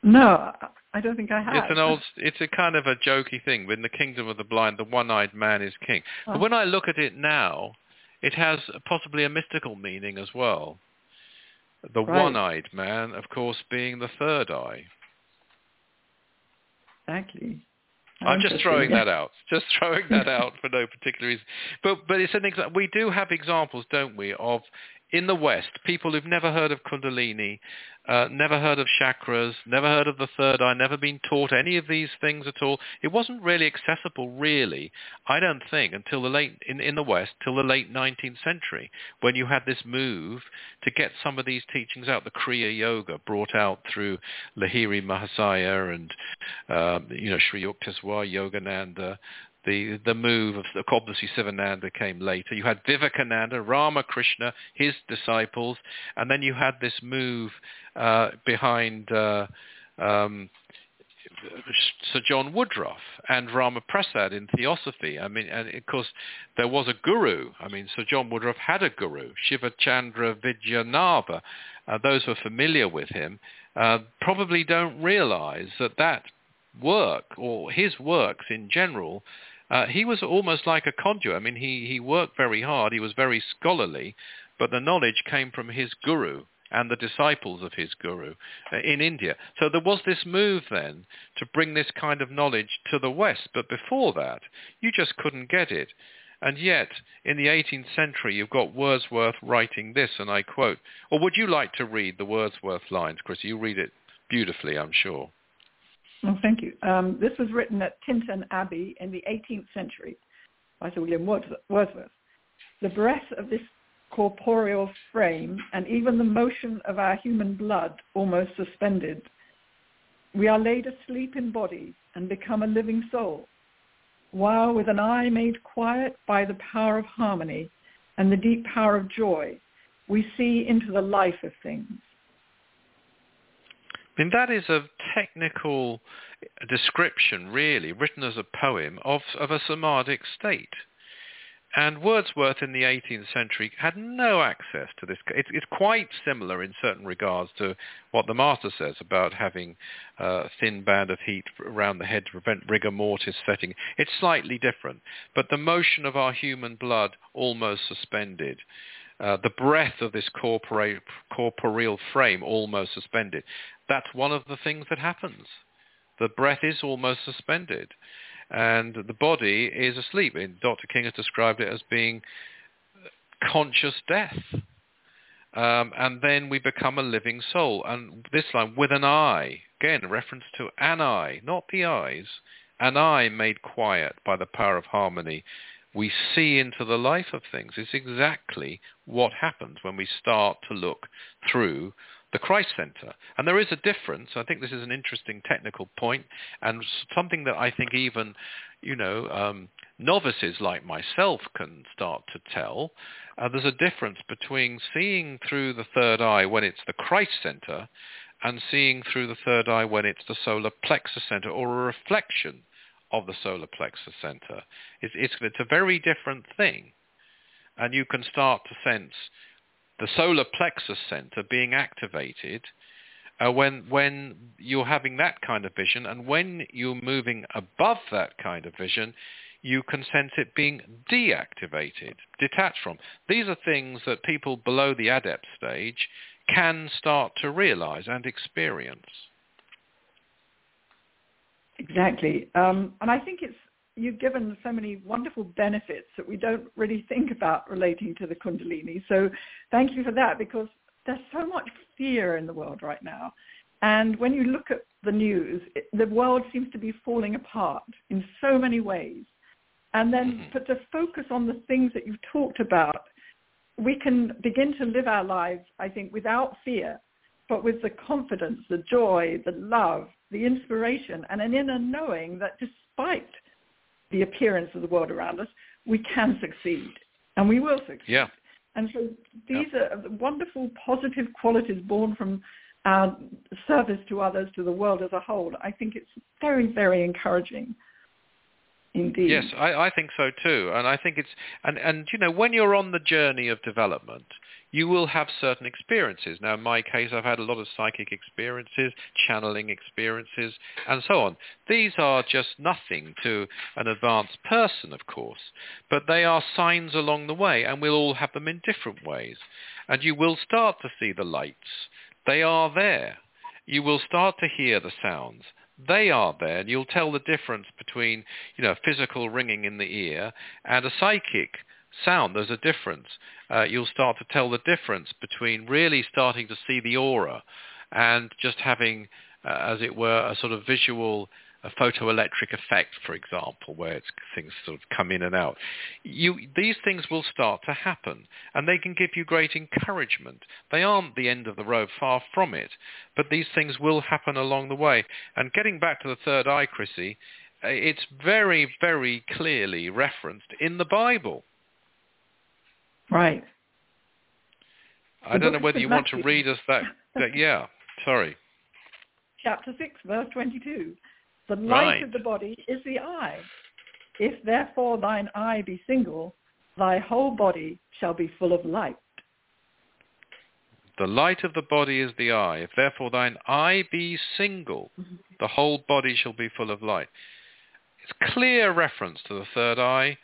No, I don't think I have. It's an old, it's a kind of a jokey thing. In the kingdom of the blind, the one-eyed man is king. Oh. But when I look at it now, it has possibly a mystical meaning as well. The right. one-eyed man, of course, being the third eye. Exactly. I'm just throwing that out. Just throwing that out for no particular reason. But but it's an exa- we do have examples, don't we, of in the West, people who've never heard of Kundalini, uh, never heard of chakras, never heard of the third eye, never been taught any of these things at all. It wasn't really accessible, really, I don't think, until the late in, in the West, till the late 19th century, when you had this move to get some of these teachings out. The Kriya Yoga brought out through Lahiri Mahasaya and um, you know Sri Yukteswar Yogananda, the, the move of obviously Sivananda came later. You had Vivekananda, Ramakrishna, his disciples, and then you had this move uh, behind uh, um, Sir John Woodroffe and Rama Prasad in Theosophy. I mean, and of course, there was a guru. I mean, Sir John Woodroffe had a guru, Shiva Chandra Vidyanatha. Uh, those who are familiar with him uh, probably don't realize that that work, or his works in general, uh, he was almost like a conduit. I mean, he, he worked very hard. He was very scholarly, but the knowledge came from his guru and the disciples of his guru uh, in India. So there was this move then to bring this kind of knowledge to the West. But before that, you just couldn't get it. And yet, in the 18th century, you've got Wordsworth writing this, and I quote, or would you like to read the Wordsworth lines, Chris? You read it beautifully, I'm sure. Well, thank you. Um, this was written at Tintern Abbey in the 18th century by Sir William Wordsworth. The breath of this corporeal frame and even the motion of our human blood almost suspended. We are laid asleep in body and become a living soul, while with an eye made quiet by the power of harmony and the deep power of joy, we see into the life of things. I mean, that is a technical description, really, written as a poem of, of a samadhic state. And Wordsworth in the 18th century had no access to this. It's, it's quite similar in certain regards to what the Master says about having a thin band of heat around the head to prevent rigor mortis setting. It's slightly different, but the motion of our human blood almost suspended. Uh, the breath of this corporeal, corporeal frame almost suspended. That's one of the things that happens. The breath is almost suspended and the body is asleep. And Dr. King has described it as being conscious death. Um, and then we become a living soul. And this line, with an eye, again, reference to an eye, not the eyes, an eye made quiet by the power of harmony. We see into the life of things. It's exactly what happens when we start to look through the Christ Center. And there is a difference. I think this is an interesting technical point and something that I think even, you know, um, novices like myself can start to tell. Uh, there's a difference between seeing through the third eye when it's the Christ Center and seeing through the third eye when it's the solar plexus center or a reflection of the solar plexus center. It's, it's, it's a very different thing. And you can start to sense the solar plexus center being activated uh, when when you're having that kind of vision, and when you're moving above that kind of vision, you can sense it being deactivated, detached from. These are things that people below the adept stage can start to realize and experience. Exactly, um, and I think it's you've given so many wonderful benefits that we don't really think about relating to the Kundalini. So thank you for that because there's so much fear in the world right now. And when you look at the news, it, the world seems to be falling apart in so many ways. And then mm-hmm. but to focus on the things that you've talked about, we can begin to live our lives, I think, without fear, but with the confidence, the joy, the love, the inspiration, and an inner knowing that despite the appearance of the world around us, we can succeed and we will succeed. Yeah. And so these yeah. are wonderful positive qualities born from our service to others, to the world as a whole. I think it's very, very encouraging. Indeed. Yes, I, I think so too. And I think it's, and, and you know, when you're on the journey of development, you will have certain experiences. Now, in my case, I've had a lot of psychic experiences, channeling experiences, and so on. These are just nothing to an advanced person, of course, but they are signs along the way, and we'll all have them in different ways. And you will start to see the lights. They are there. You will start to hear the sounds they are there, and you'll tell the difference between, you know, physical ringing in the ear and a psychic sound. There's a difference. Uh, you'll start to tell the difference between really starting to see the aura and just having, uh, as it were, a sort of visual a photoelectric effect, for example, where things sort of come in and out. You, these things will start to happen, and they can give you great encouragement. They aren't the end of the road, far from it, but these things will happen along the way. And getting back to the third eye, Chrissy, uh, it's very, very clearly referenced in the Bible. Right. I the don't know whether you want to read us that, that yeah, sorry. Chapter 6, verse 22. The light right. of the body is the eye. If therefore thine eye be single, thy whole body shall be full of light. The light of the body is the eye. If therefore thine eye be single, mm-hmm. the whole body shall be full of light. It's clear reference to the third eye.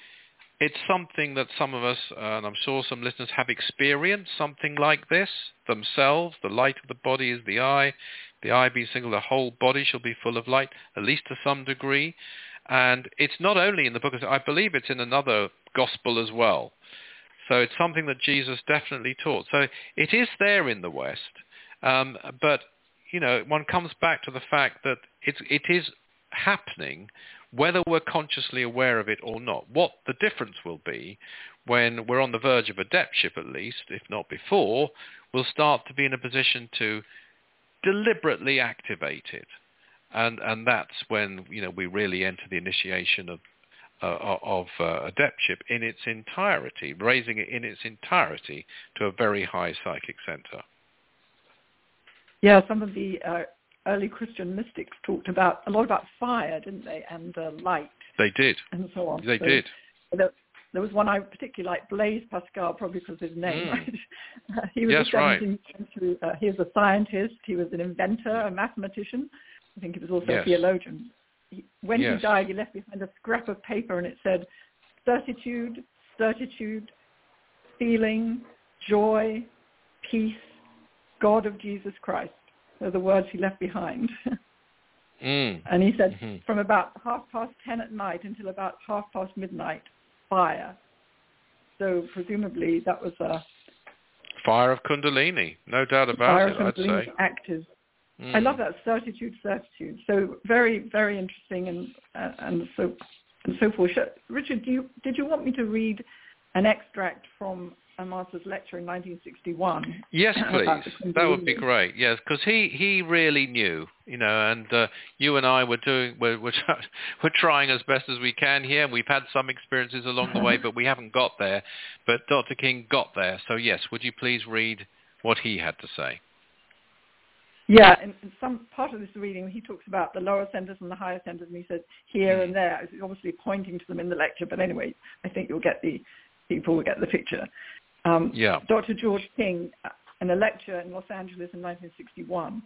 It's something that some of us, and I'm sure some listeners have experienced, something like this themselves. The light of the body is the eye. The eye being single, the whole body shall be full of light, at least to some degree. And it's not only in the book of, I believe it's in another gospel as well. So it's something that Jesus definitely taught. So it is there in the West. Um, but, you know, one comes back to the fact that it's, it is happening whether we're consciously aware of it or not. What the difference will be when we're on the verge of adeptship at least, if not before, we'll start to be in a position to deliberately activated. And, and that's when you know we really enter the initiation of uh, of uh, adeptship in its entirety, raising it in its entirety to a very high psychic center. Yeah, some of the uh, early Christian mystics talked about a lot about fire, didn't they, and uh, light. They did, and so on. They so did. There, there, was one I particularly liked, Blaise Pascal, probably because of his name. Mm. Right? he was yes, a right. century. Uh, he was a scientist. He was an inventor, a mathematician. I think he was also yes. a theologian. He, when yes. he died, he left behind a scrap of paper, and it said, "Certitude, certitude, feeling, joy, peace, God of Jesus Christ." are the words he left behind. mm. And he said mm-hmm. from about half past ten at night until about half past midnight, fire. So presumably that was a fire of Kundalini, no doubt about fire it. Of I'd say active. Mm. I love that certitude, certitude. So very, very interesting, and uh, and so and so forth. Richard, do you did you want me to read an extract from a master's lecture in 1961. Yes, please. That would be great. Yes, because he, he really knew, you know, and uh, you and I were doing we're, we're we're trying as best as we can here. And we've had some experiences along the way, but we haven't got there. But Dr. King got there. So yes, would you please read what he had to say? Yeah, and some part of this reading, he talks about the lower centers and the higher centers, and he says here mm. and there. He's obviously pointing to them in the lecture, but anyway, I think you'll get the people will get the picture. Um, yeah. Dr. George King, uh, in a lecture in Los Angeles in 1961,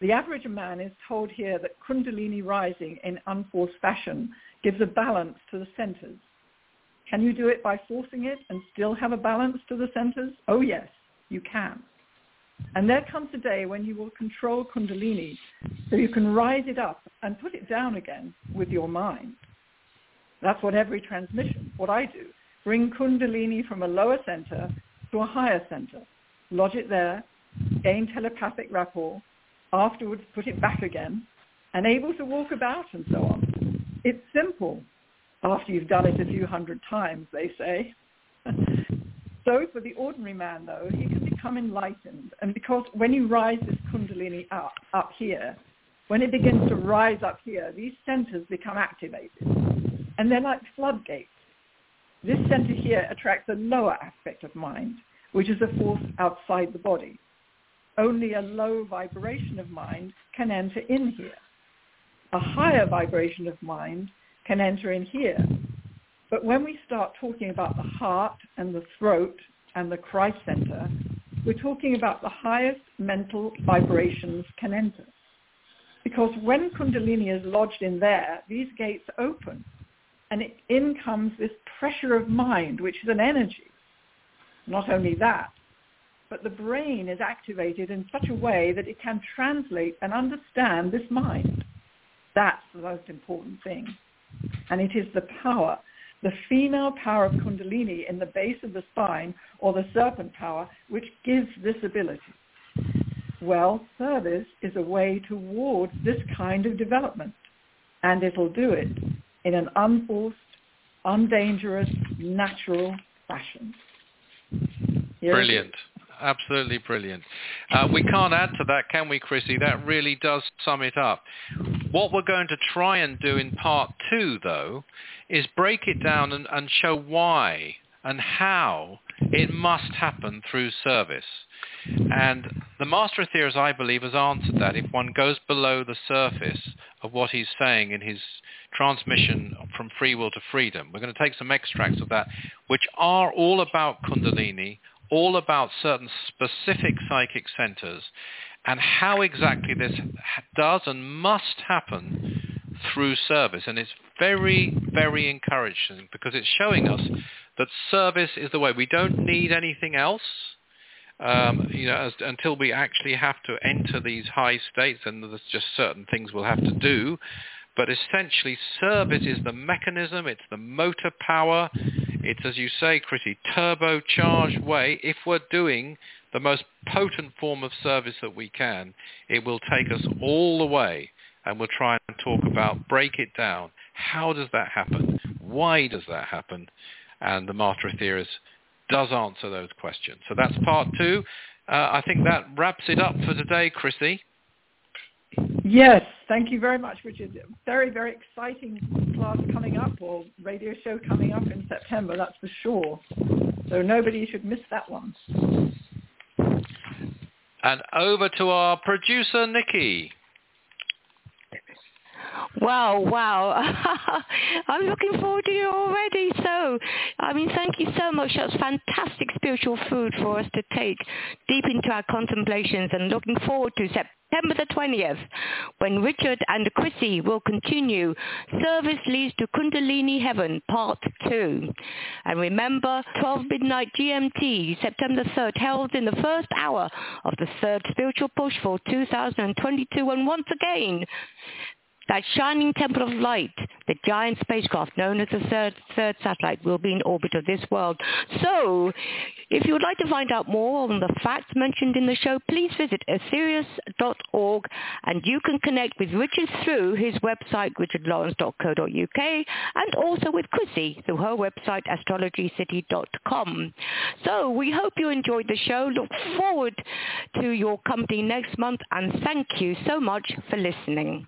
the average man is told here that Kundalini rising in unforced fashion gives a balance to the centers. Can you do it by forcing it and still have a balance to the centers? Oh yes, you can. And there comes a day when you will control Kundalini so you can rise it up and put it down again with your mind. That's what every transmission, what I do, bring Kundalini from a lower center to a higher center, lodge it there, gain telepathic rapport, afterwards put it back again, and able to walk about and so on. It's simple after you've done it a few hundred times, they say. so for the ordinary man, though, he can become enlightened. And because when you rise this kundalini up, up here, when it begins to rise up here, these centers become activated. And they're like floodgates. This center here attracts a lower aspect of mind, which is a force outside the body. Only a low vibration of mind can enter in here. A higher vibration of mind can enter in here. But when we start talking about the heart and the throat and the Christ center, we're talking about the highest mental vibrations can enter. Because when Kundalini is lodged in there, these gates open and in comes this pressure of mind, which is an energy. Not only that, but the brain is activated in such a way that it can translate and understand this mind. That's the most important thing. And it is the power, the female power of Kundalini in the base of the spine or the serpent power, which gives this ability. Well, service is a way towards this kind of development, and it'll do it in an unforced, undangerous, natural fashion. Here brilliant. Absolutely brilliant. Uh, we can't add to that, can we, Chrissy? That really does sum it up. What we're going to try and do in part two, though, is break it down and, and show why and how it must happen through service. And the Master Aetherius, I believe, has answered that. If one goes below the surface of what he's saying in his transmission from free will to freedom, we're going to take some extracts of that, which are all about Kundalini, all about certain specific psychic centers, and how exactly this does and must happen through service. And it's very, very encouraging because it's showing us that service is the way. We don't need anything else um, you know, as, until we actually have to enter these high states, and there's just certain things we'll have to do. But essentially, service is the mechanism, it's the motor power, it's, as you say, Chrissy, turbocharged way. If we're doing the most potent form of service that we can, it will take us all the way. And we'll try and talk about, break it down. How does that happen? Why does that happen? And the Master Aetherius does answer those questions. So that's part two. Uh, I think that wraps it up for today, Chrissy. Yes, thank you very much, Richard. Very, very exciting class coming up or radio show coming up in September, that's for sure. So nobody should miss that one. And over to our producer, Nikki. Wow, wow. I'm looking forward to you already. So, I mean, thank you so much. That's fantastic spiritual food for us to take deep into our contemplations and looking forward to September the 20th when Richard and Chrissy will continue Service Leads to Kundalini Heaven Part 2. And remember, 12 midnight GMT, September 3rd, held in the first hour of the third spiritual push for 2022. And once again, that shining temple of light the giant spacecraft known as the third, third satellite will be in orbit of this world. So, if you would like to find out more on the facts mentioned in the show, please visit aetherius.org and you can connect with Richard through his website, richardlawrence.co.uk, and also with Chrissy through her website, astrologycity.com. So we hope you enjoyed the show. Look forward to your company next month and thank you so much for listening.